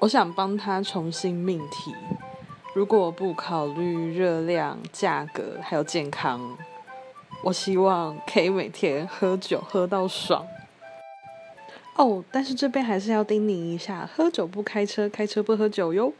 我想帮他重新命题。如果不考虑热量价格还有健康我希望可以每天喝酒喝到爽。哦但是这边还是要叮咛一下喝酒不开车开车不喝酒哟。